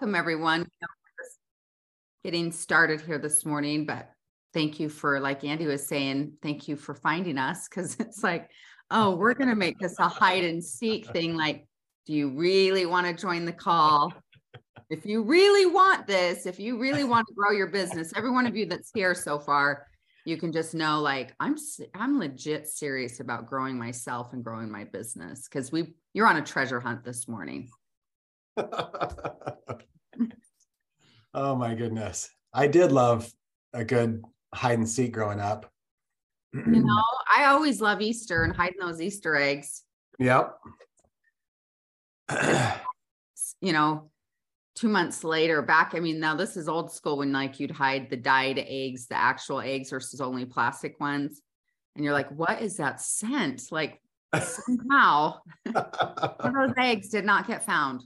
Welcome, everyone. Getting started here this morning, but thank you for, like Andy was saying, thank you for finding us because it's like, oh, we're going to make this a hide and seek thing. Like, do you really want to join the call? If you really want this, if you really want to grow your business, every one of you that's here so far, you can just know like I'm I'm legit serious about growing myself and growing my business because we you're on a treasure hunt this morning. oh my goodness. I did love a good hide and seek growing up. you know, I always love Easter and hiding those Easter eggs. Yep. you know, two months later, back, I mean, now this is old school when like you'd hide the dyed eggs, the actual eggs versus only plastic ones. And you're like, what is that scent? Like somehow those eggs did not get found.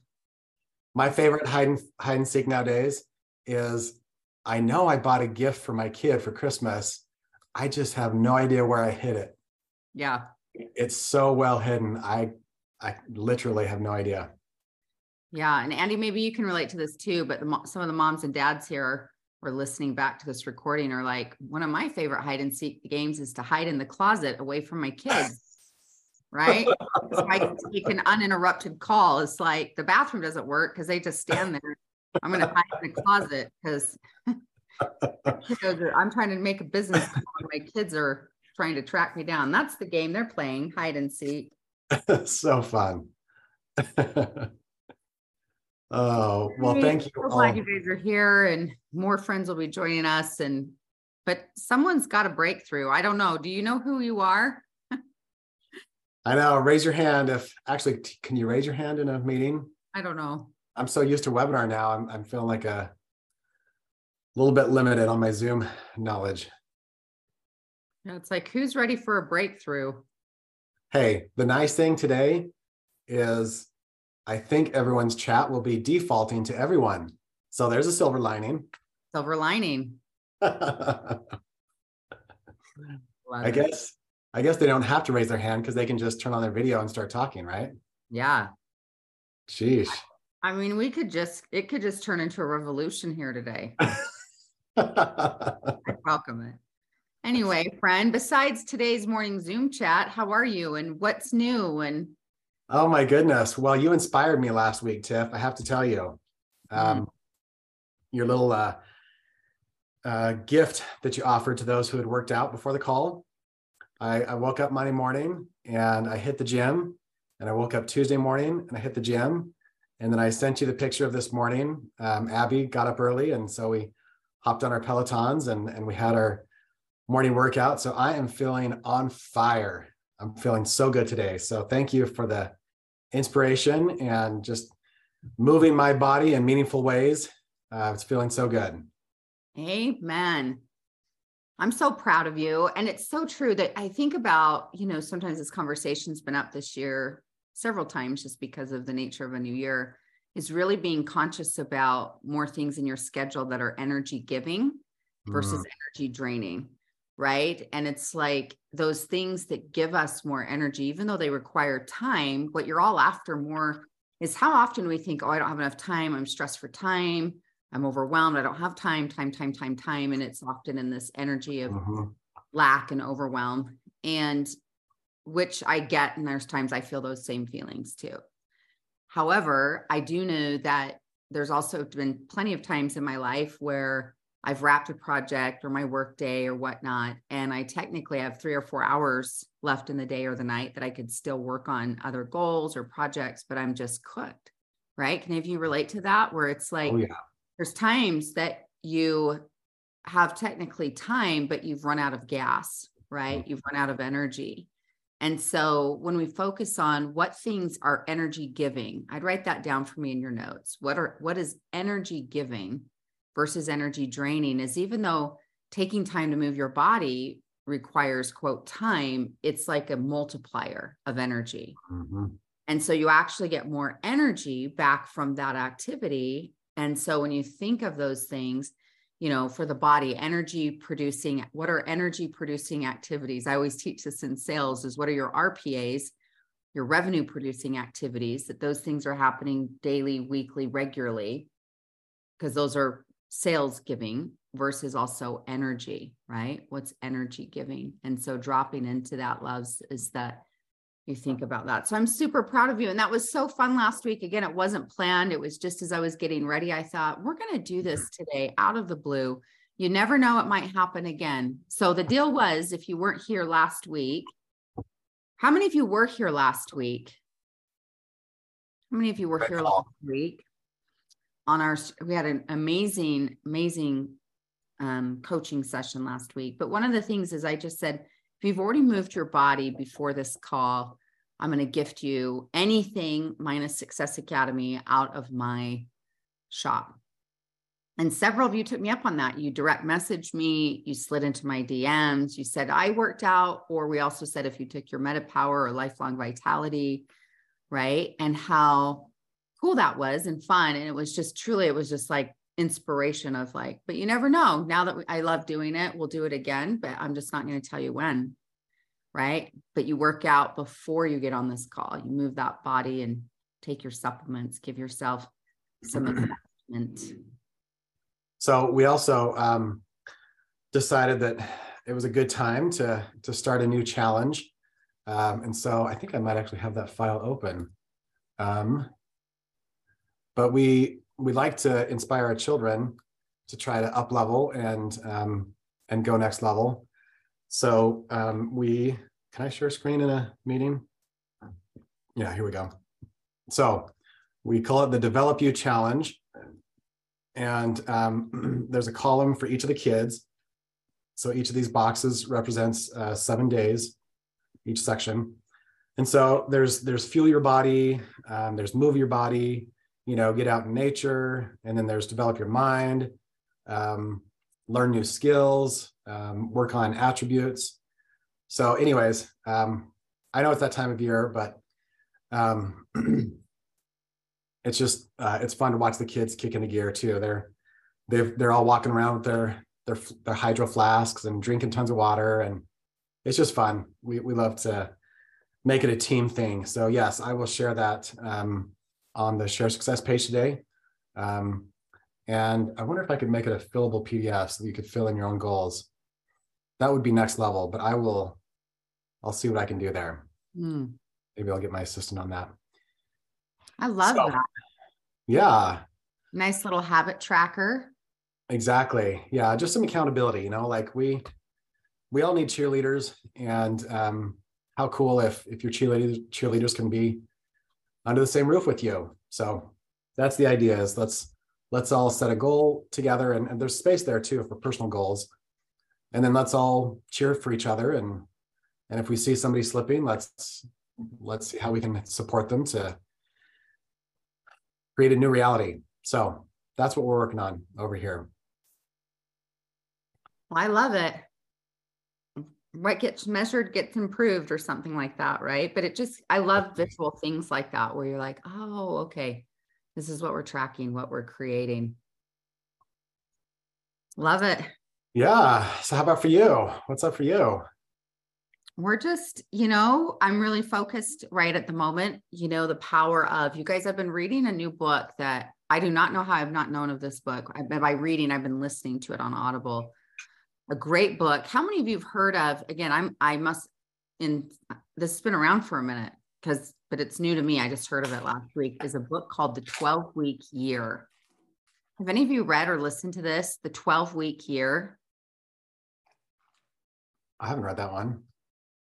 My favorite hide and hide and seek nowadays is I know I bought a gift for my kid for Christmas. I just have no idea where I hid it. Yeah. It's so well hidden. I I literally have no idea. Yeah, and Andy, maybe you can relate to this too. But the, some of the moms and dads here are listening back to this recording are like, one of my favorite hide and seek games is to hide in the closet away from my kids right? I take an uninterrupted call. It's like the bathroom doesn't work because they just stand there. I'm going to hide in the closet because I'm trying to make a business. Call. My kids are trying to track me down. That's the game they're playing, hide and seek. so fun. oh well, thank you. So glad you guys are here, and more friends will be joining us. And but someone's got a breakthrough. I don't know. Do you know who you are? I know. Raise your hand if actually, can you raise your hand in a meeting? I don't know. I'm so used to webinar now. I'm, I'm feeling like a little bit limited on my Zoom knowledge. Yeah, it's like who's ready for a breakthrough? Hey, the nice thing today is I think everyone's chat will be defaulting to everyone. So there's a silver lining. Silver lining. I guess I guess they don't have to raise their hand because they can just turn on their video and start talking, right? Yeah. Sheesh. I mean, we could just, it could just turn into a revolution here today. I welcome it. Anyway, friend, besides today's morning Zoom chat, how are you and what's new? And oh my goodness. Well, you inspired me last week, Tiff. I have to tell you. Um, mm. Your little uh, uh, gift that you offered to those who had worked out before the call I, I woke up Monday morning and I hit the gym. And I woke up Tuesday morning and I hit the gym. And then I sent you the picture of this morning. Um, Abby got up early. And so we hopped on our Pelotons and, and we had our morning workout. So I am feeling on fire. I'm feeling so good today. So thank you for the inspiration and just moving my body in meaningful ways. Uh, it's feeling so good. Amen. I'm so proud of you. And it's so true that I think about, you know, sometimes this conversation's been up this year several times just because of the nature of a new year, is really being conscious about more things in your schedule that are energy giving versus mm. energy draining. Right. And it's like those things that give us more energy, even though they require time, what you're all after more is how often we think, oh, I don't have enough time. I'm stressed for time I'm overwhelmed. I don't have time, time, time, time, time. And it's often in this energy of uh-huh. lack and overwhelm. And which I get. And there's times I feel those same feelings too. However, I do know that there's also been plenty of times in my life where I've wrapped a project or my work day or whatnot, and I technically have three or four hours left in the day or the night that I could still work on other goals or projects, but I'm just cooked. Right. Can any of you relate to that? Where it's like, oh, yeah there's times that you have technically time, but you've run out of gas, right? Mm-hmm. You've run out of energy. And so when we focus on what things are energy giving, I'd write that down for me in your notes. What are what is energy giving versus energy draining is even though taking time to move your body requires quote time, it's like a multiplier of energy. Mm-hmm. And so you actually get more energy back from that activity and so when you think of those things, you know, for the body, energy producing, what are energy producing activities? I always teach this in sales is what are your RPAs, your revenue producing activities, that those things are happening daily, weekly, regularly. because those are sales giving versus also energy, right? What's energy giving? And so dropping into that loves is that you think about that. So I'm super proud of you. And that was so fun last week. Again, it wasn't planned. It was just as I was getting ready, I thought, we're going to do this today out of the blue. You never know, it might happen again. So the deal was if you weren't here last week, how many of you were here last week? How many of you were here last week? On our, we had an amazing, amazing um, coaching session last week. But one of the things is I just said, if you've already moved your body before this call, I'm going to gift you anything minus Success Academy out of my shop. And several of you took me up on that. You direct messaged me, you slid into my DMs, you said I worked out, or we also said if you took your Meta Power or Lifelong Vitality, right? And how cool that was and fun. And it was just truly, it was just like inspiration of like, but you never know. Now that we, I love doing it, we'll do it again, but I'm just not going to tell you when. Right. But you work out before you get on this call. You move that body and take your supplements, give yourself some investment. So we also um, decided that it was a good time to to start a new challenge. Um, and so I think I might actually have that file open. Um, but we we like to inspire our children to try to up level and um, and go next level. So um, we can I share screen in a meeting? Yeah, here we go. So we call it the Develop You Challenge, and um, there's a column for each of the kids. So each of these boxes represents uh, seven days, each section. And so there's there's fuel your body, um, there's move your body, you know, get out in nature, and then there's develop your mind, um, learn new skills, um, work on attributes. So, anyways, um, I know it's that time of year, but um, it's just uh, it's fun to watch the kids kick the gear too. They're they've they're all walking around with their their their hydro flasks and drinking tons of water, and it's just fun. We we love to make it a team thing. So yes, I will share that um, on the share success page today. Um, and I wonder if I could make it a fillable PDF so that you could fill in your own goals. That would be next level, but I will, I'll see what I can do there. Mm. Maybe I'll get my assistant on that. I love so, that. Yeah. Nice little habit tracker. Exactly. Yeah. Just some accountability, you know, like we, we all need cheerleaders and um, how cool if, if your cheerleaders, cheerleaders can be under the same roof with you. So that's the idea is let's let's all set a goal together and, and there's space there too for personal goals. And then let's all cheer for each other and and if we see somebody slipping, let's let's see how we can support them to create a new reality. So that's what we're working on over here. I love it what gets measured gets improved or something like that right? But it just i love visual things like that where you're like oh okay. This is what we're tracking what we're creating. Love it. Yeah. So how about for you? What's up for you? We're just you know i'm really focused right at the moment you know the power of you guys have been reading a new book that i do not know how i've not known of this book. I, by reading i've been listening to it on audible a great book. How many of you have heard of? Again, I'm I must in this has been around for a minute because but it's new to me. I just heard of it last week. Is a book called The 12 Week Year. Have any of you read or listened to this? The 12 Week Year. I haven't read that one.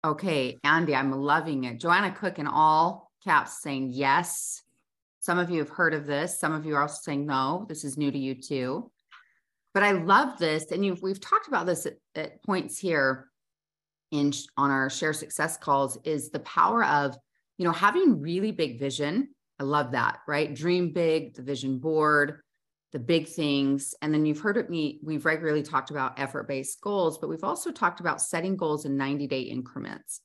Okay, Andy, I'm loving it. Joanna Cook in all caps saying yes. Some of you have heard of this. Some of you are also saying no. This is new to you too but I love this, and you we've talked about this at, at points here in on our share success calls is the power of you know having really big vision. I love that, right? Dream big, the vision board, the big things, and then you've heard me. We've regularly talked about effort-based goals, but we've also talked about setting goals in 90-day increments,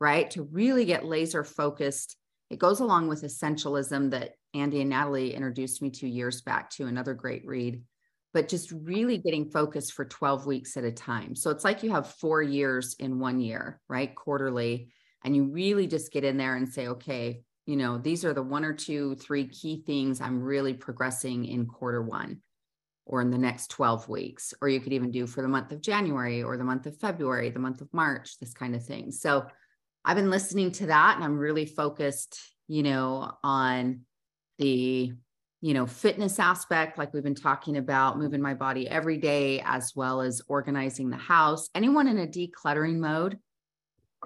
right? To really get laser focused. It goes along with essentialism that Andy and Natalie introduced me to years back to another great read but just really getting focused for 12 weeks at a time. So it's like you have four years in one year, right? Quarterly. And you really just get in there and say, okay, you know, these are the one or two, three key things I'm really progressing in quarter one. or in the next 12 weeks, or you could even do for the month of January or the month of February, the month of March, this kind of thing. So I've been listening to that and I'm really focused, you know, on the you know fitness aspect like we've been talking about moving my body every day as well as organizing the house. Anyone in a decluttering mode?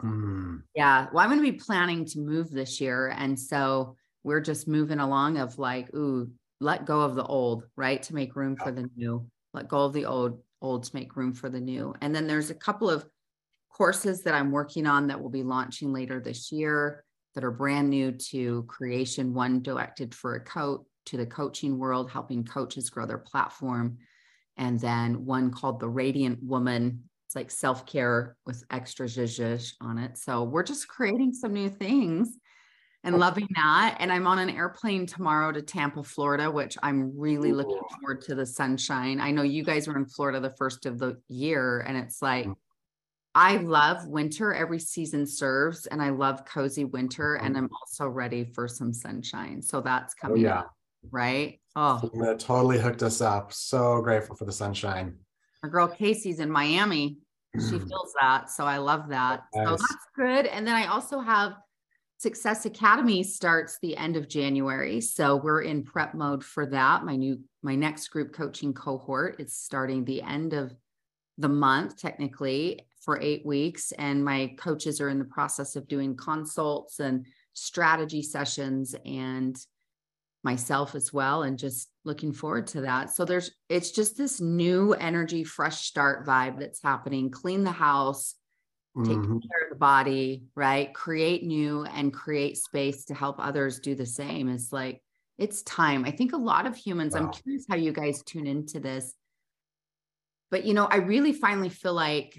Mm. yeah. Well i'm going to be planning to move this year and so we're just moving along of like ooh let go of the old right to make room for the new. Let go of the old old to make room for the new. And then there's a couple of courses that i'm working on that will be launching later this year that are brand new to creation one directed for a coach to the coaching world, helping coaches grow their platform. And then one called The Radiant Woman. It's like self care with extra zhuzh on it. So we're just creating some new things and loving that. And I'm on an airplane tomorrow to Tampa, Florida, which I'm really looking forward to the sunshine. I know you guys were in Florida the first of the year, and it's like, mm. I love winter. Every season serves, and I love cozy winter. And mm-hmm. I'm also ready for some sunshine. So that's oh, coming. Oh, yeah. Up right? Oh, that totally hooked us up. So grateful for the sunshine. Our girl Casey's in Miami. She feels that. So I love that. Nice. So that's good. And then I also have Success Academy starts the end of January. So we're in prep mode for that. My new, my next group coaching cohort is starting the end of the month, technically, for eight weeks. And my coaches are in the process of doing consults and strategy sessions and myself as well and just looking forward to that. So there's it's just this new energy fresh start vibe that's happening. Clean the house take mm-hmm. care of the body right? Create new and create space to help others do the same. It's like it's time. I think a lot of humans wow. i'm curious how you guys tune into this but you know i really finally feel like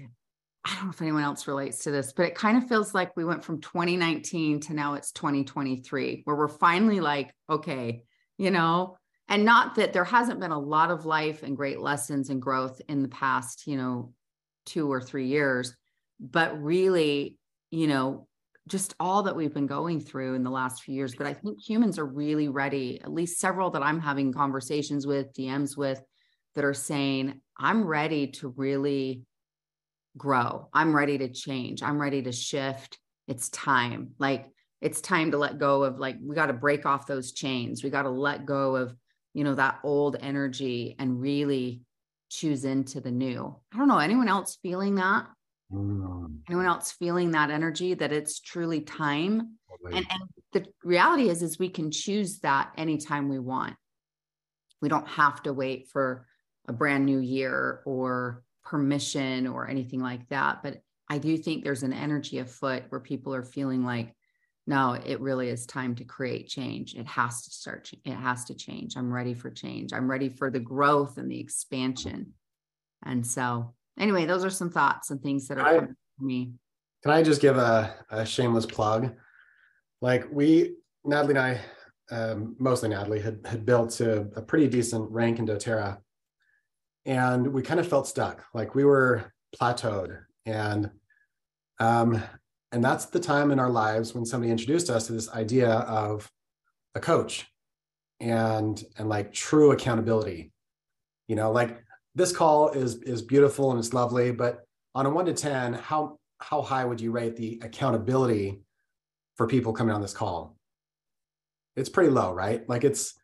I don't know if anyone else relates to this, but it kind of feels like we went from 2019 to now it's 2023, where we're finally like, okay, you know, and not that there hasn't been a lot of life and great lessons and growth in the past, you know, two or three years, but really, you know, just all that we've been going through in the last few years. But I think humans are really ready, at least several that I'm having conversations with, DMs with, that are saying, I'm ready to really grow. I'm ready to change. I'm ready to shift. It's time. Like it's time to let go of like we got to break off those chains. We got to let go of, you know, that old energy and really choose into the new. I don't know, anyone else feeling that? Mm. Anyone else feeling that energy that it's truly time? And, and the reality is is we can choose that anytime we want. We don't have to wait for a brand new year or permission or anything like that. But I do think there's an energy afoot where people are feeling like, no, it really is time to create change. It has to start, it has to change. I'm ready for change. I'm ready for the growth and the expansion. And so, anyway, those are some thoughts and things that are I, coming to me. Can I just give a, a shameless plug? Like, we, Natalie and I, um, mostly Natalie, had, had built a, a pretty decent rank in doTERRA and we kind of felt stuck like we were plateaued. And um, and that's the time in our lives when somebody introduced us to this idea of a coach and and like true accountability. You know like this call is is beautiful and it's lovely but on a 1 to 10 how how high would you rate the accountability for people coming on this call? It's pretty low right? Like it's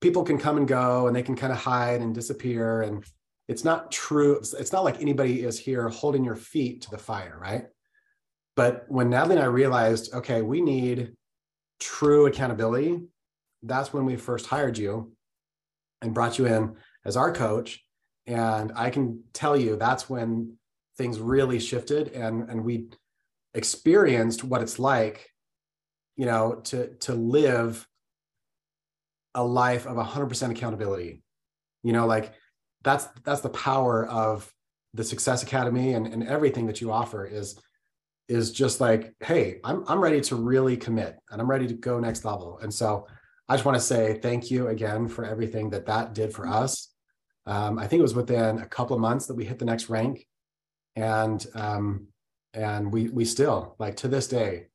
people can come and go and they can kind of hide and disappear and it's not true. It's not like anybody is here holding your feet to the fire, right? But when Natalie and I realized, okay, we need true accountability, that's when we first hired you and brought you in as our coach. And I can tell you that's when things really shifted and, and we experienced what it's like, you know, to, to live a life of 100% accountability. You know, like that's that's the power of the success academy and, and everything that you offer is is just like hey i'm i'm ready to really commit and i'm ready to go next level. And so i just want to say thank you again for everything that that did for us. Um, i think it was within a couple of months that we hit the next rank. And um, and we we still like to this day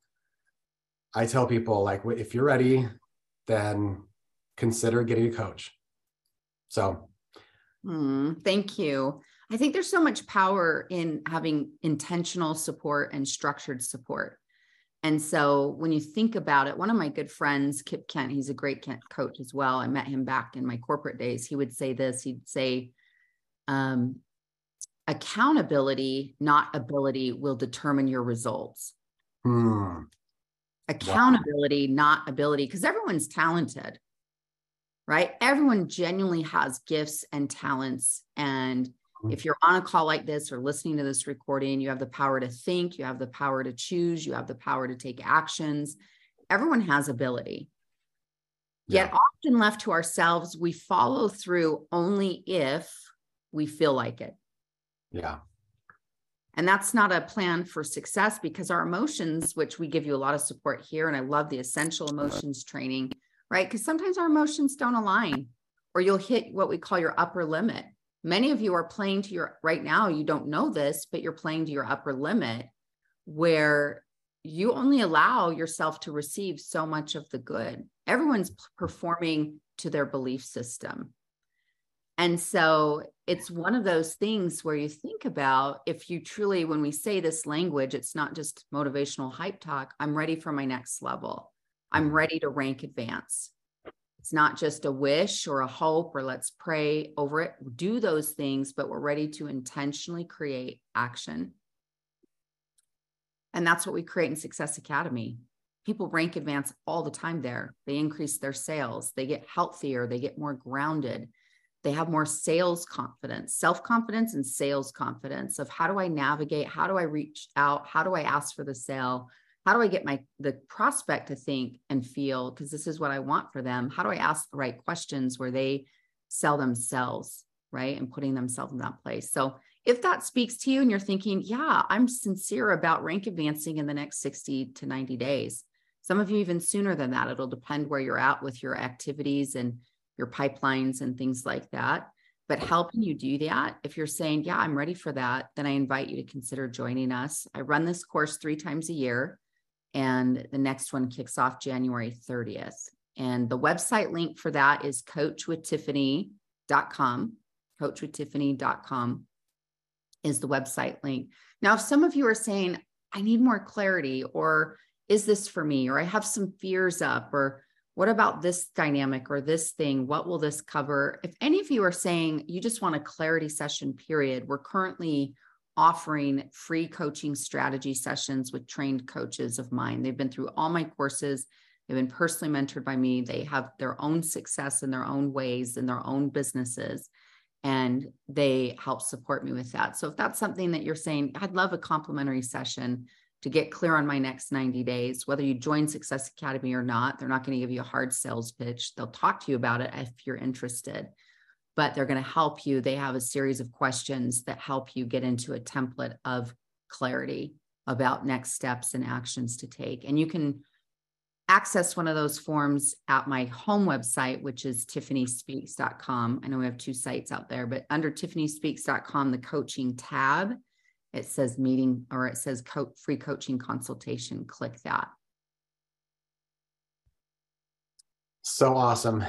i tell people like if you're ready then consider getting a coach. So Mm, thank you. I think there's so much power in having intentional support and structured support. And so when you think about it, one of my good friends, Kip Kent, he's a great Kent coach as well. I met him back in my corporate days. He would say this he'd say, um, accountability, not ability, will determine your results. Hmm. Accountability, wow. not ability, because everyone's talented, right? Everyone genuinely has gifts and talents. And hmm. if you're on a call like this or listening to this recording, you have the power to think, you have the power to choose, you have the power to take actions. Everyone has ability. Yeah. Yet, often left to ourselves, we follow through only if we feel like it. Yeah. And that's not a plan for success because our emotions, which we give you a lot of support here, and I love the essential emotions training, right? Because sometimes our emotions don't align or you'll hit what we call your upper limit. Many of you are playing to your right now, you don't know this, but you're playing to your upper limit where you only allow yourself to receive so much of the good. Everyone's performing to their belief system. And so it's one of those things where you think about if you truly, when we say this language, it's not just motivational hype talk. I'm ready for my next level. I'm ready to rank advance. It's not just a wish or a hope or let's pray over it. Do those things, but we're ready to intentionally create action. And that's what we create in Success Academy. People rank advance all the time there. They increase their sales, they get healthier, they get more grounded they have more sales confidence, self confidence, and sales confidence of how do I navigate? How do I reach out? How do I ask for the sale? How do I get my the prospect to think and feel because this is what I want for them? How do I ask the right questions where they sell themselves, right? And putting themselves in that place. So if that speaks to you and you're thinking, yeah, I'm sincere about rank advancing in the next 60 to 90 days. Some of you even sooner than that. It'll depend where you're at with your activities and your pipelines and things like that. But helping you do that, if you're saying, Yeah, I'm ready for that, then I invite you to consider joining us. I run this course three times a year, and the next one kicks off January 30th. And the website link for that is coachwithtiffany.com. Coachwithtiffany.com is the website link. Now, if some of you are saying, I need more clarity, or is this for me, or I have some fears up, or what about this dynamic or this thing? What will this cover? If any of you are saying you just want a clarity session, period, we're currently offering free coaching strategy sessions with trained coaches of mine. They've been through all my courses. They've been personally mentored by me. They have their own success in their own ways in their own businesses. And they help support me with that. So if that's something that you're saying, I'd love a complimentary session to get clear on my next 90 days, whether you join Success Academy or not. They're not going to give you a hard sales pitch. They'll talk to you about it if you're interested, but they're going to help you. They have a series of questions that help you get into a template of clarity about next steps and actions to take. And you can access one of those forms at my home website, which is tiffanyspeaks.com. I know we have two sites out there, but under tiffanyspeaks.com, the coaching tab it says meeting or it says co- free coaching consultation. Click that. So awesome.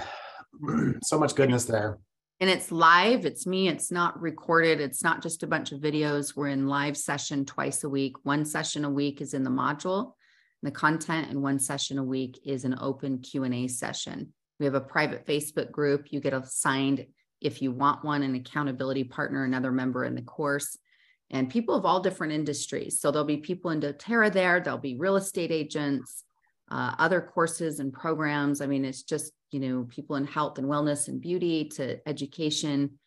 so much goodness there. And it's live. It's me. It's not recorded. It's not just a bunch of videos. We're in live session twice a week. One session a week is in the module, the content, and one session a week is an open Q&A session. We have a private Facebook group. You get assigned if you want one, an accountability partner, another member in the course and people of all different industries. So there'll be people in doTERRA there, there'll be real estate agents, uh, other courses and programs. I mean, it's just, you know, people in health and wellness and beauty to education,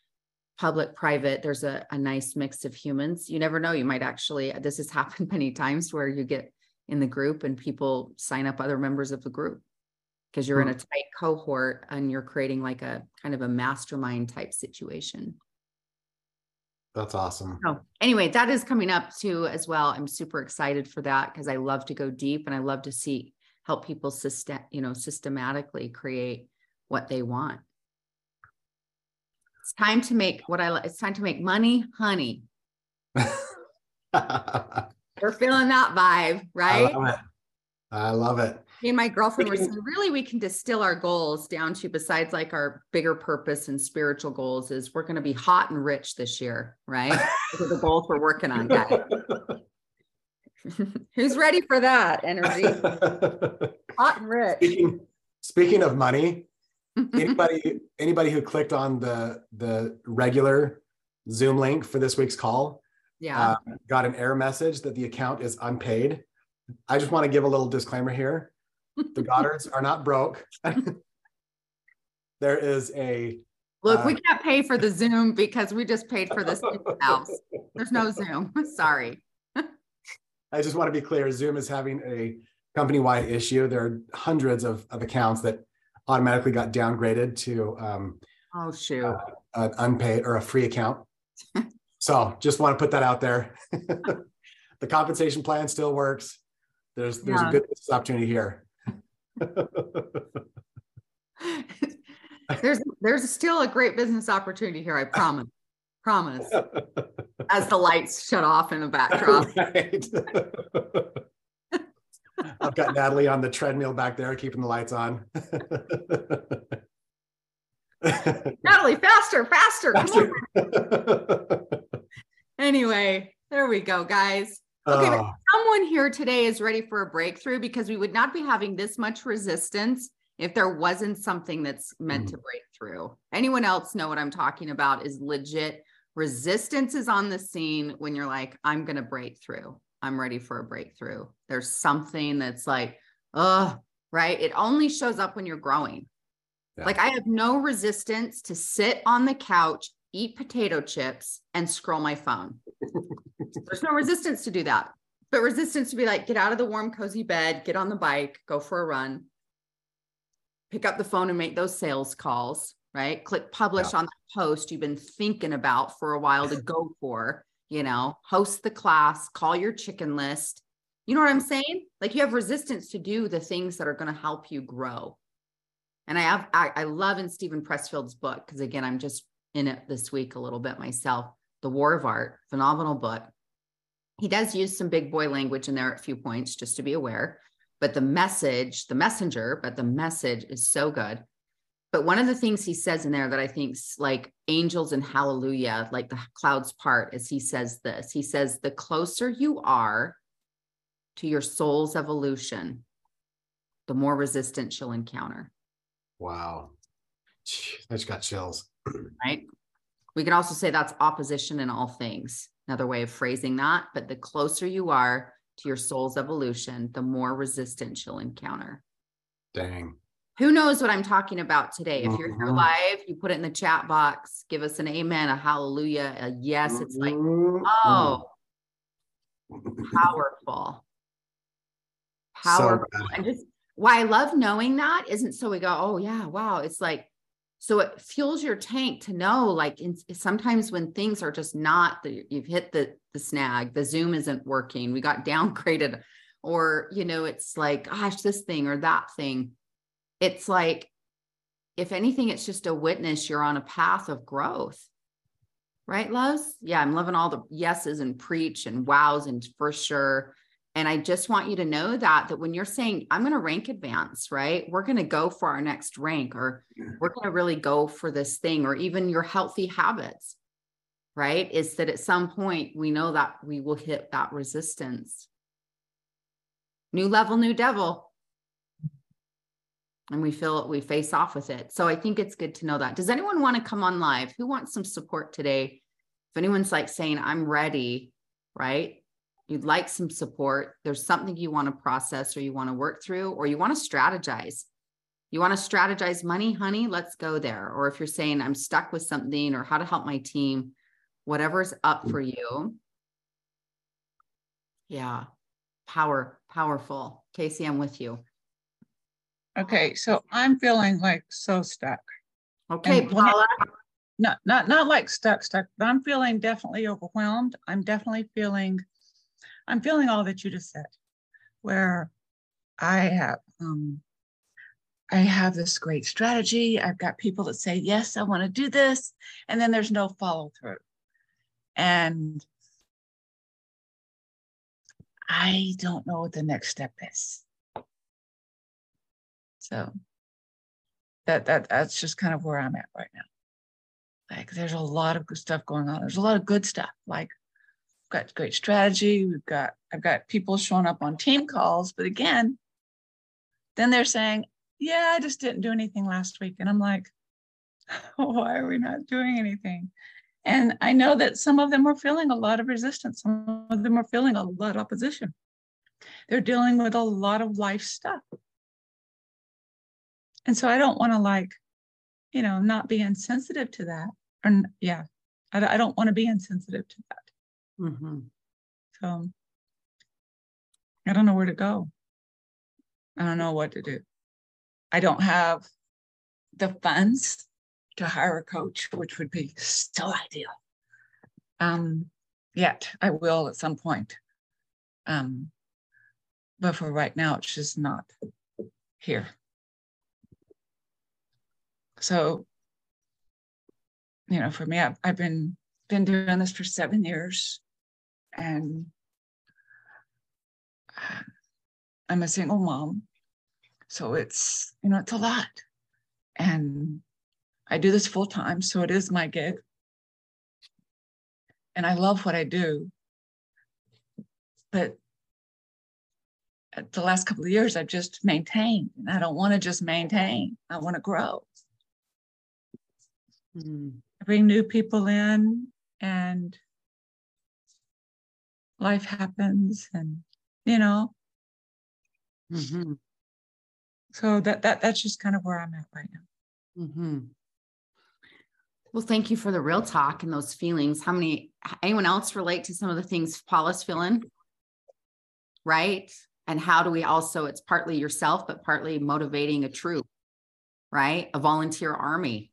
public, private. There's a, a nice mix of humans. You never know, you might actually, this has happened many times where you get in the group and people sign up other members of the group because you're in hmm. a tight cohort and you're creating like a kind of a mastermind type situation. That's awesome. Oh, anyway, that is coming up too as well. I'm super excited for that because I love to go deep and I love to see help people system, you know, systematically create what they want. It's time to make what I it's time to make money, honey. We're feeling that vibe, right? I love it. I love it. Me and my girlfriend were saying, really, we can distill our goals down to besides like our bigger purpose and spiritual goals is we're going to be hot and rich this year, right? Those are the goals we're working on, guys. Who's ready for that energy? hot and rich. Speaking, speaking of money, anybody anybody who clicked on the the regular Zoom link for this week's call, yeah, uh, got an error message that the account is unpaid. I just want to give a little disclaimer here. The Goddards are not broke. there is a look. Uh, we can't pay for the Zoom because we just paid for this house. There's no Zoom. Sorry. I just want to be clear. Zoom is having a company-wide issue. There are hundreds of, of accounts that automatically got downgraded to um, oh shoot uh, an unpaid or a free account. so just want to put that out there. the compensation plan still works. There's there's yeah. a good business opportunity here. there's there's still a great business opportunity here. I promise. Promise. As the lights shut off in the backdrop. Right. I've got Natalie on the treadmill back there, keeping the lights on. Natalie, faster, faster. anyway, there we go, guys. Okay, uh, someone here today is ready for a breakthrough because we would not be having this much resistance if there wasn't something that's meant mm. to break through. Anyone else know what I'm talking about? Is legit resistance is on the scene when you're like, I'm going to break through. I'm ready for a breakthrough. There's something that's like, oh, right. It only shows up when you're growing. Yeah. Like I have no resistance to sit on the couch, eat potato chips, and scroll my phone. There's no resistance to do that. But resistance to be like, get out of the warm, cozy bed, get on the bike, go for a run, pick up the phone and make those sales calls, right? Click publish yeah. on the post you've been thinking about for a while to go for you know, host the class, call your chicken list. You know what I'm saying? Like you have resistance to do the things that are going to help you grow. And I have, I, I love in Steven Pressfield's book, because again, I'm just in it this week a little bit myself. The War of Art, phenomenal book. He does use some big boy language in there at a few points, just to be aware. But the message, the messenger, but the message is so good. But one of the things he says in there that I think's like angels and hallelujah, like the clouds part, is he says this. He says, the closer you are to your soul's evolution, the more resistance you'll encounter. Wow. I just got chills. Right. We can also say that's opposition in all things. Another way of phrasing that. But the closer you are to your soul's evolution, the more resistance you'll encounter. Dang who knows what I'm talking about today? If you're here mm-hmm. live, you put it in the chat box, give us an amen, a hallelujah, a yes. It's like, mm-hmm. oh, powerful. Powerful. So and just why I love knowing that isn't so we go, oh, yeah, wow. It's like, so it fuels your tank to know, like, in, sometimes when things are just not, the, you've hit the, the snag, the Zoom isn't working, we got downgraded, or, you know, it's like, gosh, this thing or that thing it's like if anything it's just a witness you're on a path of growth. Right loves yeah i'm loving all the yeses and preach and wows and for sure. And i just want you to know that that when you're saying i'm going to rank advance right we're going to go for our next rank or we're going to really go for this thing or even your healthy habits right is that at some point we know that we will hit that resistance. New level new devil and we feel we face off with it. So I think it's good to know that. Does anyone want to come on live? Who wants some support today? If anyone's like saying, I'm ready, right? You'd like some support, there's something you want to process or you want to work through, or you want to strategize. You want to strategize money, honey? Let's go there. Or if you're saying, I'm stuck with something or how to help my team, whatever's up for you. Yeah. Power, powerful. Casey, I'm with you. Okay, so I'm feeling like so stuck. Okay, Paula. Not not not like stuck, stuck, but I'm feeling definitely overwhelmed. I'm definitely feeling, I'm feeling all that you just said, where I have um I have this great strategy. I've got people that say, yes, I want to do this. And then there's no follow through. And I don't know what the next step is. So that that that's just kind of where I'm at right now. Like there's a lot of good stuff going on. There's a lot of good stuff. Like we've got great strategy. We've got I've got people showing up on team calls, but again, then they're saying, "Yeah, I just didn't do anything last week," and I'm like, "Why are we not doing anything?" And I know that some of them are feeling a lot of resistance. Some of them are feeling a lot of opposition. They're dealing with a lot of life stuff. And so I don't want to like, you know, not be insensitive to that. Or yeah, I, I don't want to be insensitive to that. Mm-hmm. So I don't know where to go. I don't know what to do. I don't have the funds to hire a coach, which would be so ideal. Um, yet I will at some point. Um, but for right now, it's just not here. So, you know, for me, I've, I've been been doing this for seven years, and I'm a single mom, so it's you know it's a lot, and I do this full time, so it is my gig. And I love what I do. But the last couple of years, I've just maintained, and I don't want to just maintain, I want to grow. Mm-hmm. Bring new people in, and life happens, and you know. Mm-hmm. So that that that's just kind of where I'm at right now. Mm-hmm. Well, thank you for the real talk and those feelings. How many, anyone else relate to some of the things Paula's feeling? Right. And how do we also, it's partly yourself, but partly motivating a troop, right? A volunteer army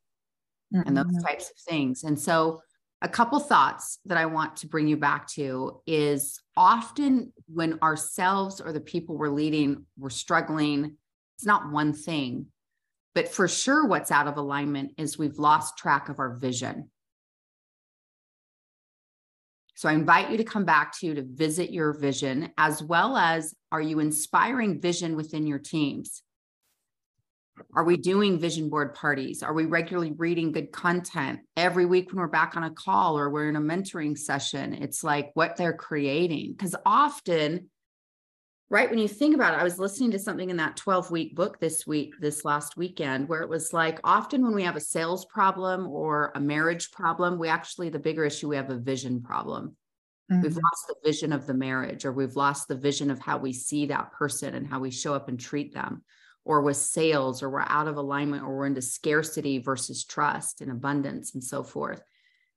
mm-hmm. and those mm-hmm. types of things. And so, a couple thoughts that I want to bring you back to is often when ourselves or the people we're leading, we're struggling, it's not one thing, but for sure, what's out of alignment is we've lost track of our vision. So I invite you to come back to to visit your vision, as well as are you inspiring vision within your teams? Are we doing vision board parties? Are we regularly reading good content every week when we're back on a call or we're in a mentoring session? It's like what they're creating. Because often right when you think about it i was listening to something in that 12 week book this week this last weekend where it was like often when we have a sales problem or a marriage problem we actually the bigger issue we have a vision problem mm-hmm. we've lost the vision of the marriage or we've lost the vision of how we see that person and how we show up and treat them or with sales or we're out of alignment or we're into scarcity versus trust and abundance and so forth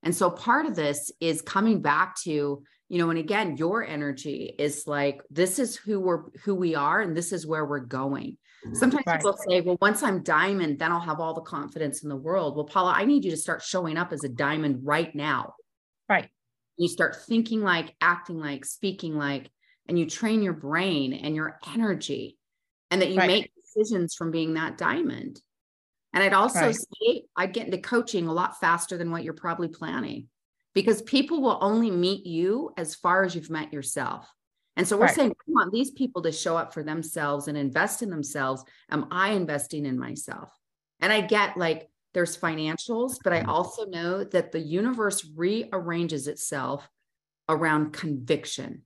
and so part of this is coming back to you know and again your energy is like this is who we're who we are and this is where we're going mm-hmm. sometimes right. people say well once i'm diamond then i'll have all the confidence in the world well paula i need you to start showing up as a diamond right now right you start thinking like acting like speaking like and you train your brain and your energy and that you right. make decisions from being that diamond and i'd also right. say i'd get into coaching a lot faster than what you're probably planning because people will only meet you as far as you've met yourself. And so we're right. saying we want these people to show up for themselves and invest in themselves. Am I investing in myself? And I get like there's financials, but I mm-hmm. also know that the universe rearranges itself around conviction.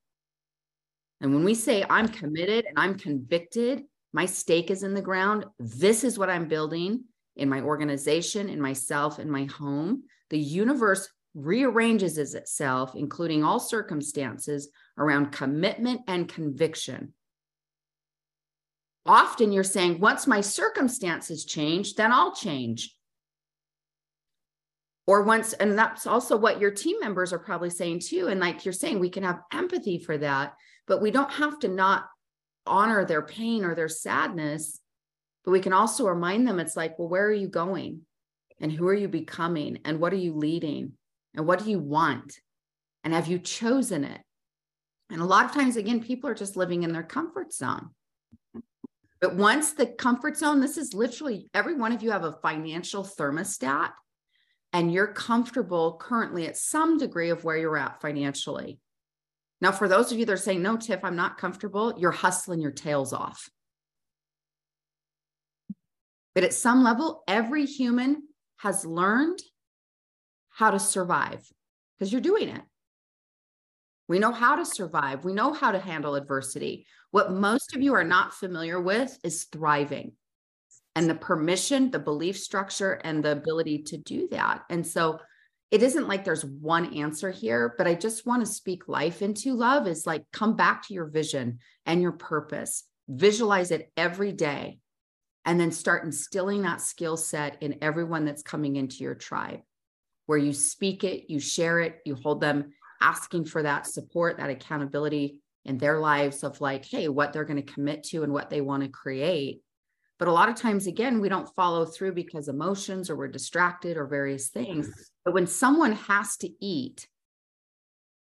And when we say I'm committed and I'm convicted, my stake is in the ground. This is what I'm building in my organization, in myself, in my home. The universe rearranges itself, including all circumstances, around commitment and conviction. Often you're saying, once my circumstances change, then I'll change. Or once, and that's also what your team members are probably saying too. And like you're saying, we can have empathy for that, but we don't have to not honor their pain or their sadness. But we can also remind them it's like, well, where are you going? And who are you becoming? And what are you leading? And what do you want? And have you chosen it? And a lot of times, again, people are just living in their comfort zone. But once the comfort zone, this is literally every one of you have a financial thermostat and you're comfortable currently at some degree of where you're at financially. Now, for those of you that are saying, no, Tiff, I'm not comfortable, you're hustling your tails off. But at some level, every human has learned how to survive because you're doing it. We know how to survive. We know how to handle adversity. What most of you are not familiar with is thriving and the permission, the belief structure, and the ability to do that. And so it isn't like there's one answer here, but I just want to speak life into love is like come back to your vision and your purpose, visualize it every day, and then start instilling that skill set in everyone that's coming into your tribe, where you speak it, you share it, you hold them asking for that support, that accountability in their lives of like, hey, what they're going to commit to and what they want to create. But a lot of times, again, we don't follow through because emotions or we're distracted or various things. But when someone has to eat,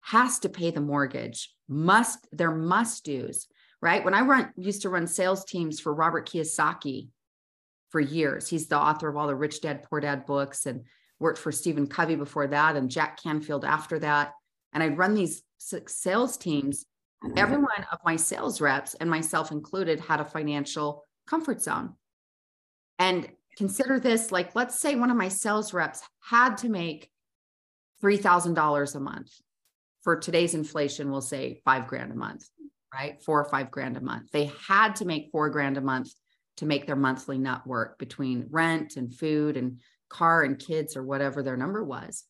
has to pay the mortgage, must, their must do's, right? When I run, used to run sales teams for Robert Kiyosaki for years, he's the author of all the Rich Dad, Poor Dad books and worked for Stephen Covey before that and Jack Canfield after that and I'd run these sales teams. Mm-hmm. Every one of my sales reps and myself included had a financial comfort zone. And consider this like, let's say one of my sales reps had to make $3,000 a month. For today's inflation, we'll say five grand a month, right? Four or five grand a month. They had to make four grand a month to make their monthly net work between rent and food and car and kids or whatever their number was.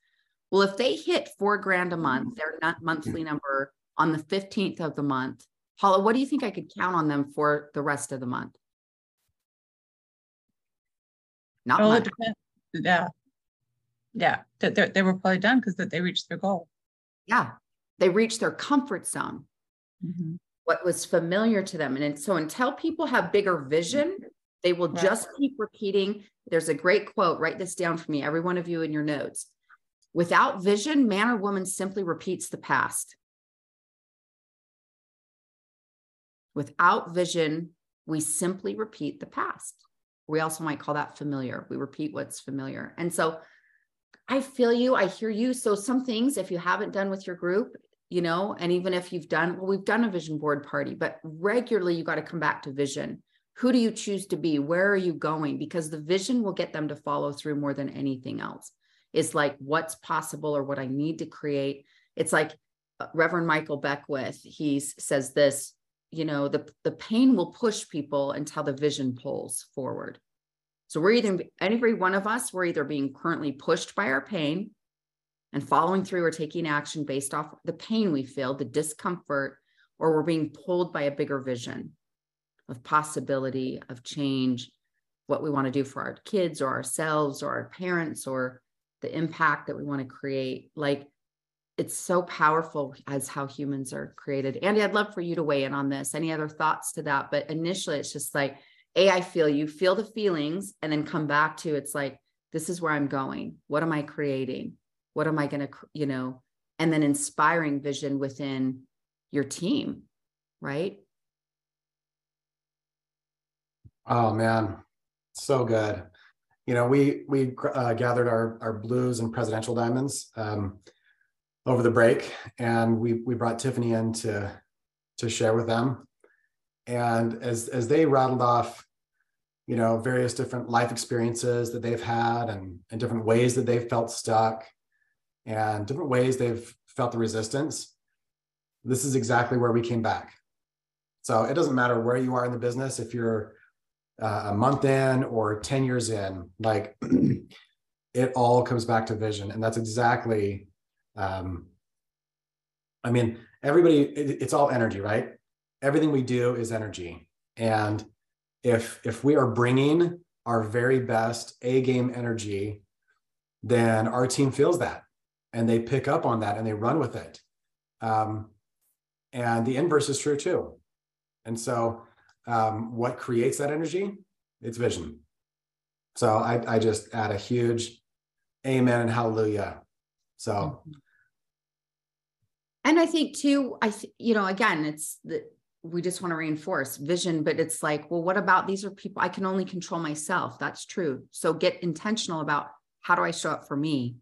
Well, if they hit four grand a month, their not monthly number on the 15th of the month, Paula, what do you think I could count on them for the rest of the month? Not well, much. Yeah. Yeah. They, they were probably done because they reached their goal. Yeah. They reached their comfort zone, mm-hmm. what was familiar to them. And so until people have bigger vision, they will right. just keep repeating. There's a great quote. Write this down for me, every one of you in your notes. Without vision, man or woman simply repeats the past. Without vision, we simply repeat the past. We also might call that familiar. We repeat what's familiar. And so I feel you, I hear you. So some things, if you haven't done with your group, you know, and even if you've done, well, we've done a vision board party, but regularly you got to come back to vision. Who do you choose to be? Where are you going? Because the vision will get them to follow through more than anything else It's like what's possible or what I need to create. It's like uh, Reverend Michael Beckwith, he says this, you know, the, the pain will push people until the vision pulls forward. So we're either, every one of us, we're either being currently pushed by our pain and following through or taking action based off the pain we feel, the discomfort, or we're being pulled by a bigger vision of possibility, of change, what we want to do for our kids or ourselves or our parents or the impact that we want to create like it's so powerful as how humans are created. Andy i'd love for you to weigh in on this. Any other thoughts to that? But initially it's just like a i feel you feel the feelings and then come back to it's like this is where i'm going. What am i creating? What am i going to you know? And then inspiring vision within your team right? Oh man. So good. You know, we we uh, gathered our our blues and presidential diamonds. Um, over the break, and we we brought Tiffany in to to share with them. And as as they rattled off, you know, various different life experiences that they've had, and and different ways that they've felt stuck, and different ways they've felt the resistance. This is exactly where we came back. So it doesn't matter where you are in the business if you're uh, a month in or 10 years in like it all comes back to vision and that's exactly um, i mean everybody it, it's all energy right everything we do is energy and if if we are bringing our very best a game energy then our team feels that and they pick up on that and they run with it um, and the inverse is true too and so um, what creates that energy? It's vision. So I, I just add a huge amen and hallelujah. So. Mm-hmm. And I think too, I, th- you know, again, it's the, we just want to reinforce vision, but it's like, well, what about these are people I can only control myself. That's true. So get intentional about how do I show up for me?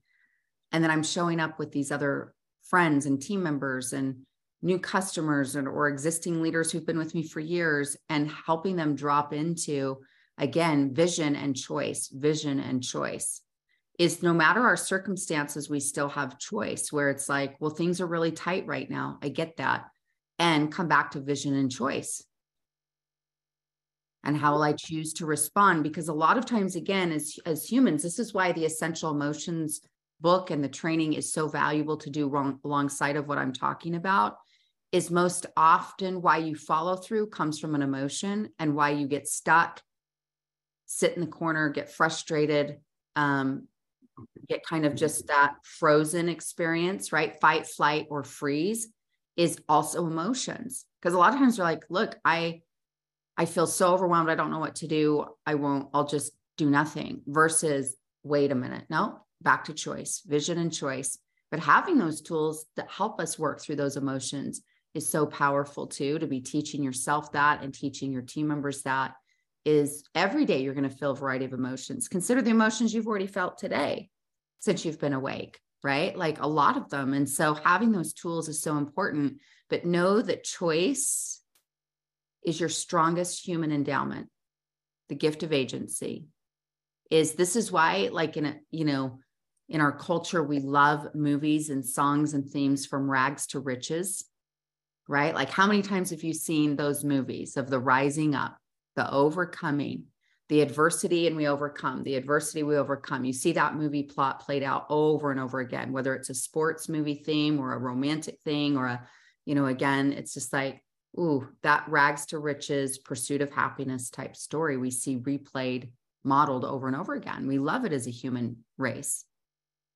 And then I'm showing up with these other friends and team members and new customers and, or existing leaders who've been with me for years and helping them drop into again, vision and choice, vision and choice is no matter our circumstances, we still have choice where it's like, well, things are really tight right now. I get that. And come back to vision and choice. And how will I choose to respond? Because a lot of times, again, as, as humans, this is why the essential emotions book and the training is so valuable to do wrong, alongside of what I'm talking about is most often why you follow through comes from an emotion and why you get stuck, sit in the corner, get frustrated, um, get kind of mm-hmm. just that frozen experience, right? Fight, flight, or freeze is also emotions. Because a lot of times you're like, look, I I feel so overwhelmed. I don't know what to do. I won't, I'll just do nothing versus wait a minute. No, back to choice, vision and choice. But having those tools that help us work through those emotions is so powerful too, to be teaching yourself that and teaching your team members that is every day you're going to feel a variety of emotions. Consider the emotions you've already felt today since you've been awake, right? Like a lot of them. And so having those tools is so important, but know that choice is your strongest human endowment, the gift of agency. Is this is why, like in a, you know, in our culture, we love movies and songs and themes from rags to riches, right? Like, how many times have you seen those movies of the rising up? The overcoming, the adversity and we overcome, the adversity we overcome. You see that movie plot played out over and over again, whether it's a sports movie theme or a romantic thing or a, you know, again, it's just like, ooh, that rags to riches, pursuit of happiness type story we see replayed, modeled over and over again. We love it as a human race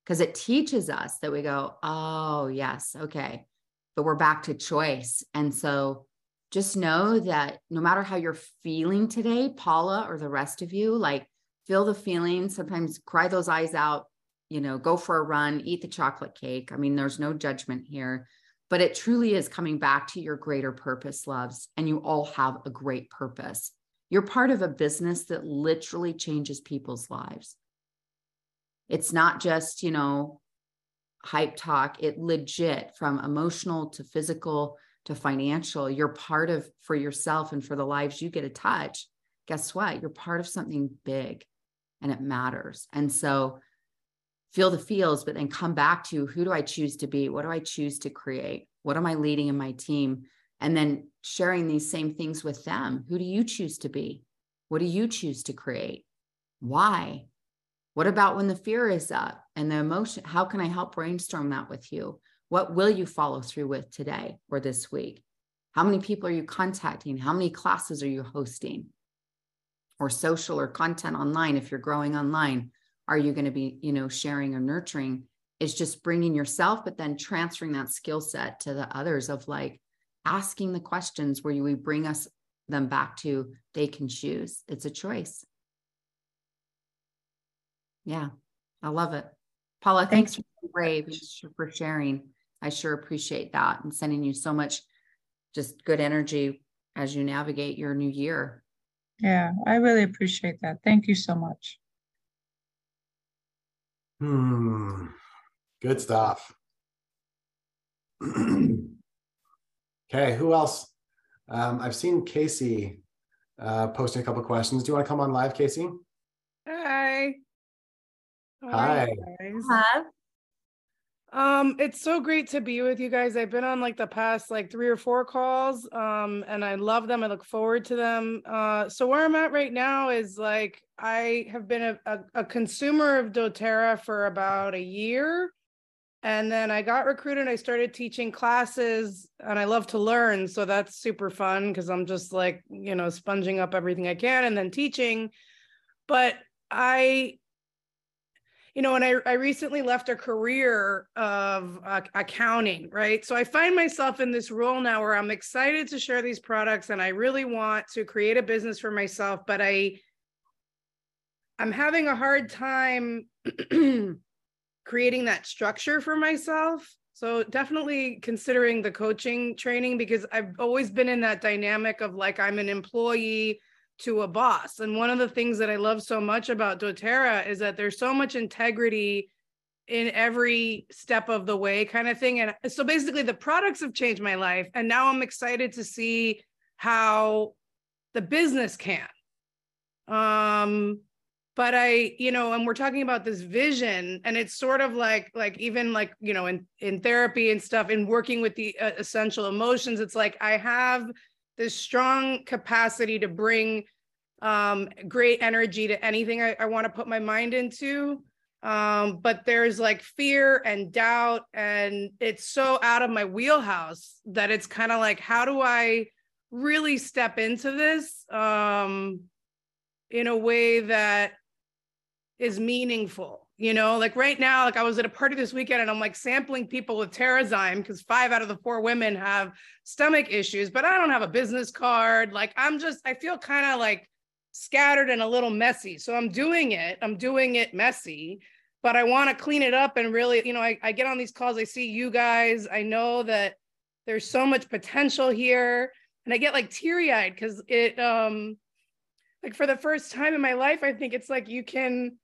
because it teaches us that we go, oh, yes, okay. But we're back to choice. And so just know that no matter how you're feeling today, Paula or the rest of you, like feel the feeling, sometimes cry those eyes out, you know, go for a run, eat the chocolate cake. I mean, there's no judgment here, but it truly is coming back to your greater purpose, loves, and you all have a great purpose. You're part of a business that literally changes people's lives. It's not just, you know, hype talk, it legit from emotional to physical to financial, you're part of for yourself and for the lives you get to touch. Guess what? You're part of something big and it matters. And so feel the feels, but then come back to who do I choose to be? What do I choose to create? What am I leading in my team? And then sharing these same things with them. Who do you choose to be? What do you choose to create? Why? What about when the fear is up and the emotion? How can I help brainstorm that with you? What will you follow through with today or this week? How many people are you contacting? How many classes are you hosting? Or social or content online if you're growing online, are you going to be, you know, sharing or nurturing? It's just bringing yourself, but then transferring that skill set to the others of like asking the questions where we bring us them back to they can choose. It's a choice. Yeah, I love it. Paula, thanks, thanks for brave for sharing. I sure appreciate that and sending you so much just good energy as you navigate your new year. Yeah, I really appreciate that. Thank you so much. Hmm. Good stuff. okay, who else? Um, I've seen Casey uh, posting a couple questions. Do you want to come on live, Casey? Hi. Hi. Hi. Um, it's so great to be with you guys. I've been on like the past like three or four calls, um, and I love them. I look forward to them. Uh, so where I'm at right now is like I have been a, a, a consumer of doTERRA for about a year. And then I got recruited. I started teaching classes, and I love to learn. So that's super fun because I'm just like, you know, sponging up everything I can and then teaching. But I you know, and I, I recently left a career of uh, accounting, right? So I find myself in this role now where I'm excited to share these products and I really want to create a business for myself, but I, I'm having a hard time creating that structure for myself. So definitely considering the coaching training because I've always been in that dynamic of like I'm an employee to a boss. And one of the things that I love so much about doTERRA is that there's so much integrity in every step of the way kind of thing. And so basically the products have changed my life. And now I'm excited to see how the business can. Um, but I, you know, and we're talking about this vision, and it's sort of like, like even like, you know, in in therapy and stuff, in working with the uh, essential emotions, it's like I have this strong capacity to bring um, great energy to anything I, I want to put my mind into. Um, but there's like fear and doubt, and it's so out of my wheelhouse that it's kind of like, how do I really step into this um, in a way that is meaningful? You know, like right now, like I was at a party this weekend and I'm like sampling people with Terrazyme because five out of the four women have stomach issues, but I don't have a business card. Like I'm just, I feel kind of like scattered and a little messy. So I'm doing it. I'm doing it messy, but I want to clean it up and really, you know, I, I get on these calls, I see you guys. I know that there's so much potential here. And I get like teary eyed because it, um, like for the first time in my life, I think it's like you can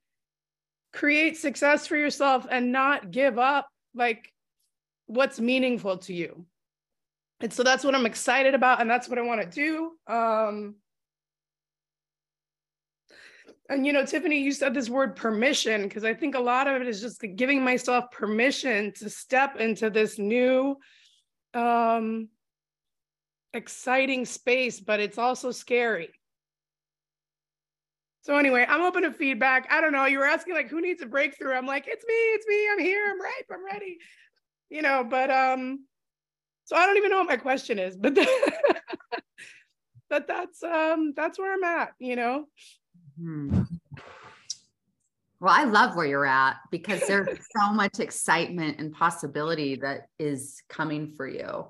create success for yourself and not give up like what's meaningful to you. And so that's what I'm excited about. And that's what I want to do. Um, and you know tiffany you said this word permission because i think a lot of it is just giving myself permission to step into this new um exciting space but it's also scary so anyway i'm open to feedback. I don't know you were asking like who needs a breakthrough? I'm like it's me it's me i'm here i'm ripe i'm ready. You know but um so i don't even know what my question is but but that's um that's where i'm at you know? Hmm. Well, I love where you're at because there's so much excitement and possibility that is coming for you.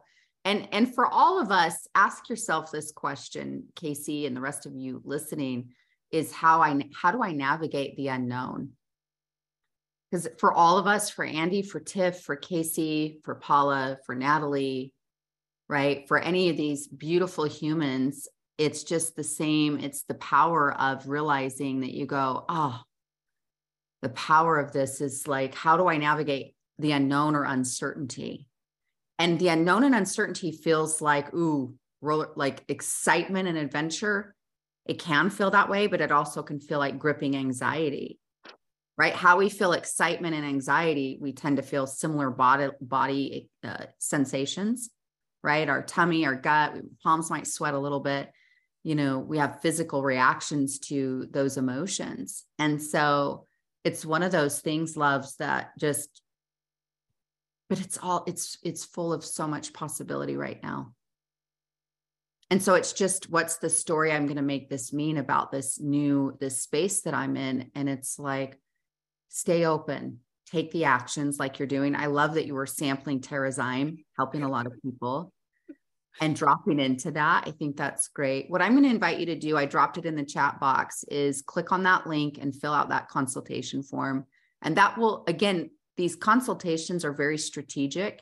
And and for all of us, ask yourself this question, Casey, and the rest of you listening, is how I how do I navigate the unknown? Because for all of us, for Andy, for Tiff, for Casey, for Paula, for Natalie, right? For any of these beautiful humans, it's just the same. It's the power of realizing that you go, oh, the power of this is like, how do I navigate the unknown or uncertainty? And the unknown and uncertainty feels like, ooh, roller, like excitement and adventure. It can feel that way, but it also can feel like gripping anxiety, right? How we feel excitement and anxiety, we tend to feel similar body body uh, sensations, right? Our tummy, our gut, palms might sweat a little bit you know we have physical reactions to those emotions and so it's one of those things loves that just but it's all it's it's full of so much possibility right now and so it's just what's the story i'm going to make this mean about this new this space that i'm in and it's like stay open take the actions like you're doing i love that you were sampling terrazyme helping a lot of people and dropping into that. I think that's great. What I'm going to invite you to do, I dropped it in the chat box, is click on that link and fill out that consultation form. And that will, again, these consultations are very strategic.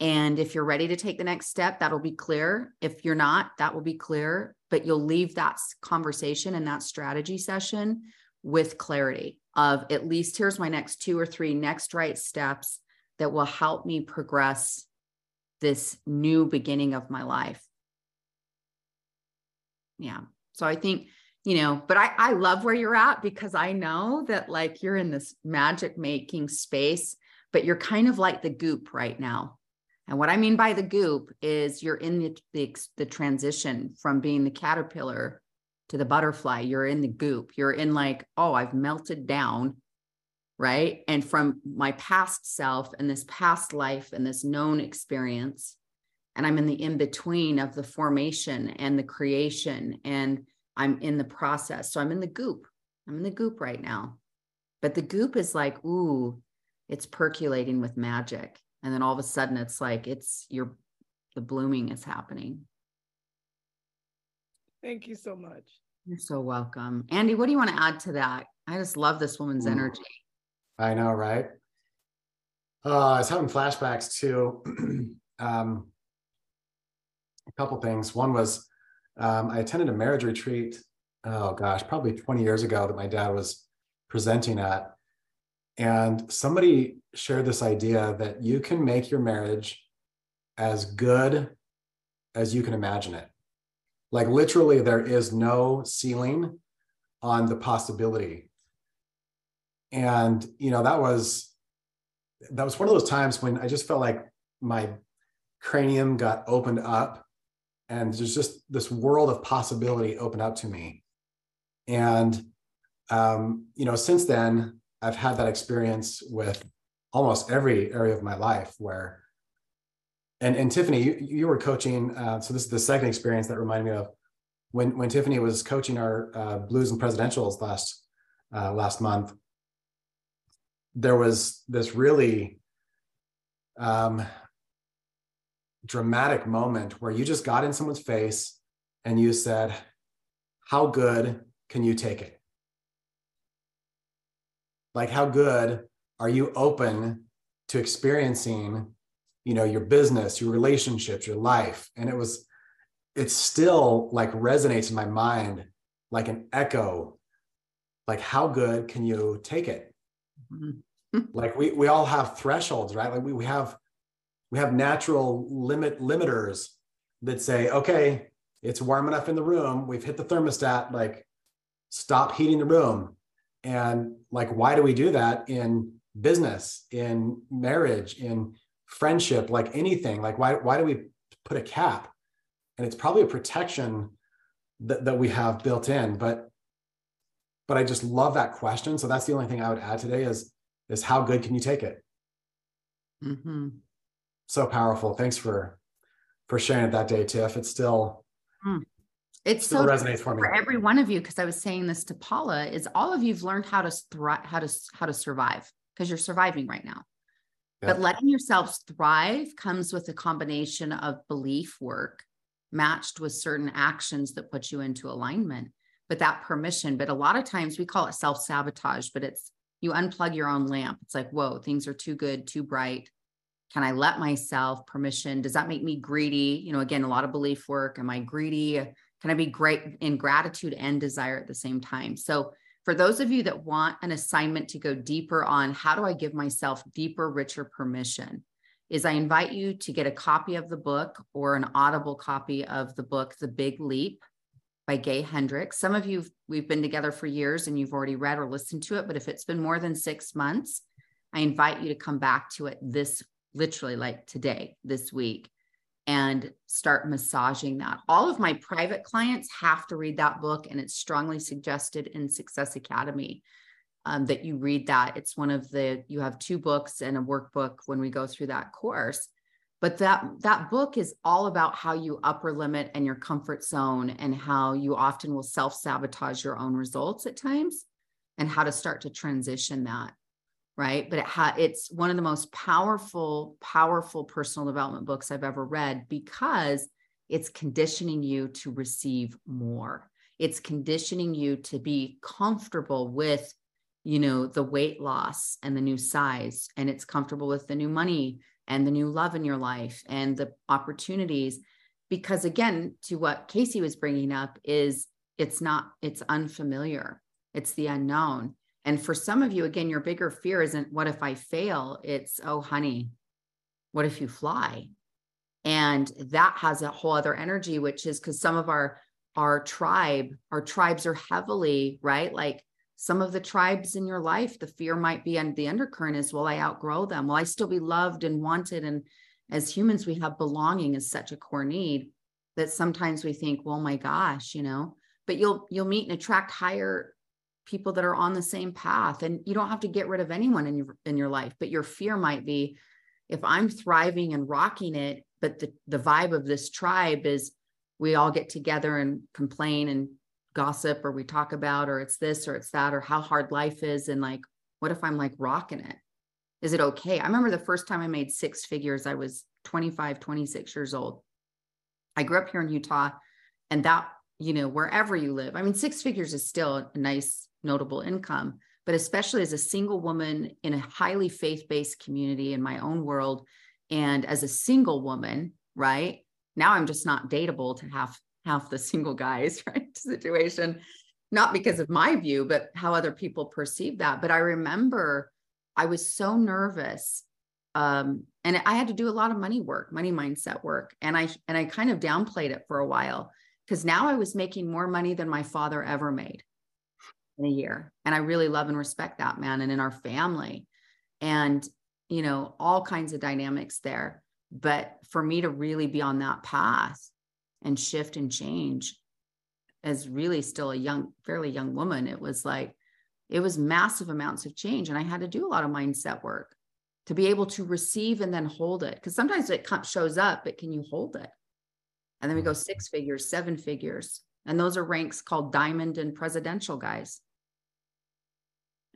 And if you're ready to take the next step, that'll be clear. If you're not, that will be clear. But you'll leave that conversation and that strategy session with clarity of at least here's my next two or three next right steps that will help me progress this new beginning of my life. Yeah. So I think, you know, but I, I love where you're at because I know that like you're in this magic making space, but you're kind of like the goop right now. And what I mean by the goop is you're in the, the, the transition from being the caterpillar to the butterfly. You're in the goop. You're in like, oh, I've melted down right? And from my past self and this past life and this known experience. And I'm in the in between of the formation and the creation, and I'm in the process. So I'm in the goop. I'm in the goop right now. But the goop is like, ooh, it's percolating with magic. And then all of a sudden it's like, it's your, the blooming is happening. Thank you so much. You're so welcome. Andy, what do you want to add to that? I just love this woman's Ooh. energy. I know, right? Uh, I was having flashbacks to um, a couple things. One was um, I attended a marriage retreat. Oh gosh, probably 20 years ago that my dad was presenting at, and somebody shared this idea that you can make your marriage as good as you can imagine it. Like literally, there is no ceiling on the possibility. And you know, that was that was one of those times when I just felt like my cranium got opened up and there's just this world of possibility opened up to me. And um, you know, since then, I've had that experience with almost every area of my life where and and Tiffany, you, you were coaching. Uh, so this is the second experience that reminded me of when when Tiffany was coaching our uh, blues and presidentials last uh, last month. There was this really um, dramatic moment where you just got in someone's face and you said, "How good can you take it?" Like, how good are you open to experiencing you know your business your relationships your life? And it was it still like resonates in my mind like an echo like how good can you take it? Mm-hmm. like we we all have thresholds right? Like we, we have we have natural limit limiters that say okay it's warm enough in the room. We've hit the thermostat. Like stop heating the room and like why do we do that in business in marriage in friendship, like anything, like why, why do we put a cap? And it's probably a protection that, that we have built in, but, but I just love that question. So that's the only thing I would add today is, is how good can you take it? Mm-hmm. So powerful. Thanks for, for sharing it that day, Tiff. It's still, mm. It still so resonates for me for every one of you because I was saying this to Paula is all of you've learned how to thrive, how to how to survive because you're surviving right now. But letting yourselves thrive comes with a combination of belief work matched with certain actions that put you into alignment. But that permission, but a lot of times we call it self sabotage, but it's you unplug your own lamp. It's like, whoa, things are too good, too bright. Can I let myself permission? Does that make me greedy? You know, again, a lot of belief work. Am I greedy? Can I be great in gratitude and desire at the same time? So for those of you that want an assignment to go deeper on how do I give myself deeper, richer permission, is I invite you to get a copy of the book or an audible copy of the book, The Big Leap by Gay Hendricks. Some of you, we've been together for years and you've already read or listened to it, but if it's been more than six months, I invite you to come back to it this literally like today, this week, and start massaging that. All of my private clients have to read that book, and it's strongly suggested in Success Academy um, that you read that. It's one of the you have two books and a workbook when we go through that course. But that that book is all about how you upper limit and your comfort zone, and how you often will self sabotage your own results at times, and how to start to transition that right? But it ha- it's one of the most powerful powerful personal development books i've ever read because it's conditioning you to receive more. It's conditioning you to be comfortable with you know the weight loss and the new size and it's comfortable with the new money and the new love in your life and the opportunities. Because again to what casey was bringing up is it's not it's unfamiliar. It's the unknown and for some of you, again, your bigger fear isn't what if I fail? It's, oh, honey, what if you fly? And that has a whole other energy, which is because some of our our tribe, our tribes are heavily, right? Like some of the tribes in your life, the fear might be and the undercurrent is, will I outgrow them? Will I still be loved and wanted? And as humans, we have belonging as such a core need that sometimes we think, well, my gosh, you know, but you'll you'll meet and attract higher people that are on the same path and you don't have to get rid of anyone in your in your life but your fear might be if i'm thriving and rocking it but the, the vibe of this tribe is we all get together and complain and gossip or we talk about or it's this or it's that or how hard life is and like what if i'm like rocking it? Is it okay? I remember the first time i made six figures i was 25 26 years old. I grew up here in utah and that you know wherever you live i mean six figures is still a nice notable income. But especially as a single woman in a highly faith based community in my own world, and as a single woman, right? Now I'm just not dateable to half half the single guys, right? Situation, not because of my view, but how other people perceive that. But I remember I was so nervous um, and I had to do a lot of money work, money mindset work, and I and I kind of downplayed it for a while because now I was making more money than my father ever made in a year. And I really love and respect that man and in our family. And, you know, all kinds of dynamics there. But for me to really be on that path and shift and change as really still a young, fairly young woman, it was like, it was massive amounts of change. And I had to do a lot of mindset work to be able to receive and then hold it. Because sometimes it shows up, but can you hold it? And then we go mm-hmm. six figures, seven figures. And those are ranks called diamond and presidential guys.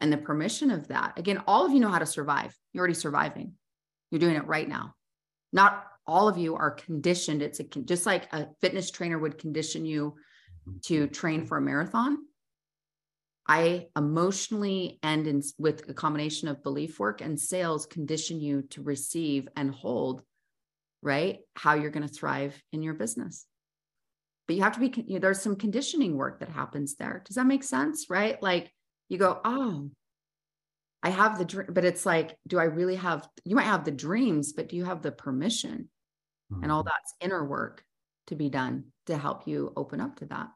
And the permission of that, again, all of you know how to survive. You're already surviving. You're doing it right now. Not all of you are conditioned. It's a, just like a fitness trainer would condition you to train for a marathon. I emotionally and in, with a combination of belief work and sales condition you to receive and hold right? How you're going to thrive in your business. But you have to be, you know, there's some conditioning work that happens there. Does that make sense? Right? Like you go, oh, I have the dream, but it's like, do I really have, you might have the dreams, but do you have the permission mm-hmm. and all mm-hmm. that's inner work to be done to help you open up to that?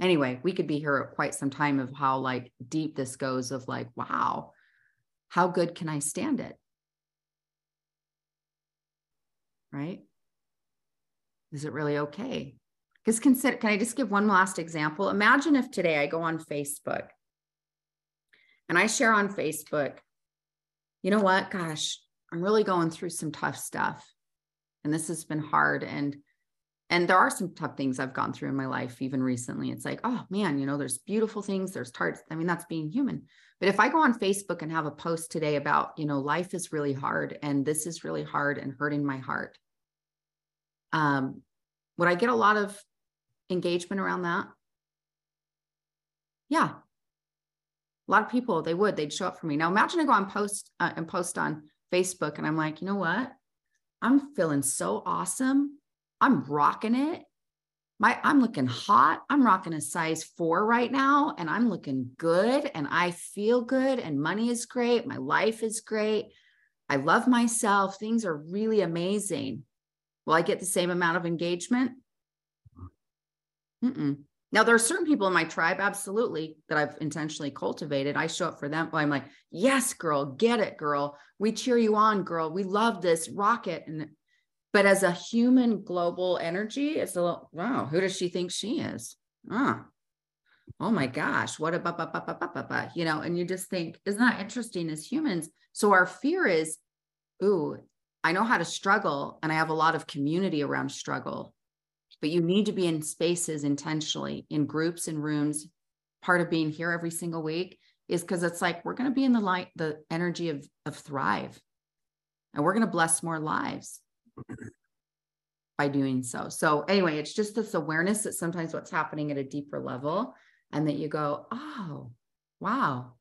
Anyway, we could be here quite some time of how like deep this goes of like, wow, how good can I stand it? Right? Is it really okay? Because consider, can I just give one last example? Imagine if today I go on Facebook and I share on Facebook, you know what? Gosh, I'm really going through some tough stuff. And this has been hard. And and there are some tough things I've gone through in my life, even recently. It's like, oh man, you know, there's beautiful things, there's tarts. I mean, that's being human. But if I go on Facebook and have a post today about, you know, life is really hard and this is really hard and hurting my heart, um, would I get a lot of engagement around that? Yeah. A lot of people, they would, they'd show up for me. Now imagine I go on post uh, and post on Facebook and I'm like, you know what? I'm feeling so awesome. I'm rocking it my I'm looking hot. I'm rocking a size 4 right now and I'm looking good and I feel good and money is great. My life is great. I love myself. Things are really amazing. Will I get the same amount of engagement? Mm-mm. Now, there are certain people in my tribe, absolutely, that I've intentionally cultivated. I show up for them. I'm like, yes, girl, get it, girl. We cheer you on, girl. We love this. Rock it. And but as a human global energy, it's a little, wow, who does she think she is? Ah, oh my gosh, what a, you know, and you just think, isn't that interesting as humans? So our fear is, ooh, I know how to struggle and I have a lot of community around struggle, but you need to be in spaces intentionally, in groups and rooms. Part of being here every single week is because it's like we're going to be in the light, the energy of, of thrive, and we're going to bless more lives by doing so. So, anyway, it's just this awareness that sometimes what's happening at a deeper level, and that you go, oh, wow,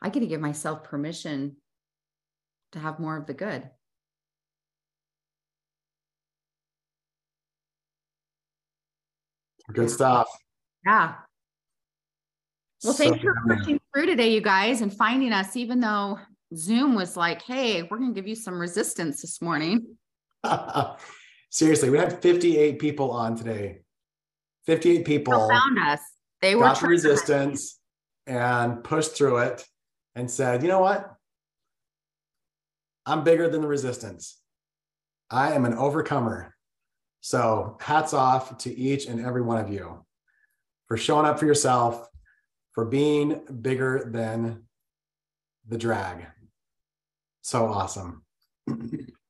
I get to give myself permission to have more of the good. Good stuff. Yeah. Well, so, thanks for pushing through today, you guys, and finding us, even though Zoom was like, hey, we're going to give you some resistance this morning. Seriously, we had 58 people on today. 58 people Still found us. They were got the resistance and pushed through it and said, you know what? I'm bigger than the resistance. I am an overcomer. So hats off to each and every one of you for showing up for yourself, for being bigger than the drag. So awesome.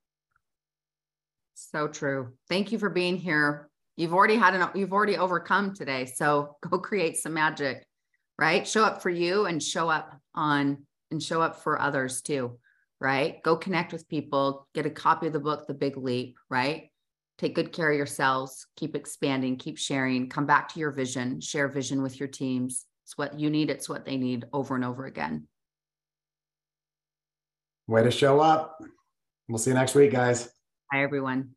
So true. Thank you for being here. You've already had an you've already overcome today. So go create some magic, right? Show up for you and show up on and show up for others too, right? Go connect with people, get a copy of the book The Big Leap, right? Take good care of yourselves, keep expanding, keep sharing, come back to your vision, share vision with your teams. It's what you need, it's what they need over and over again. Way to show up. We'll see you next week, guys. Hi, everyone.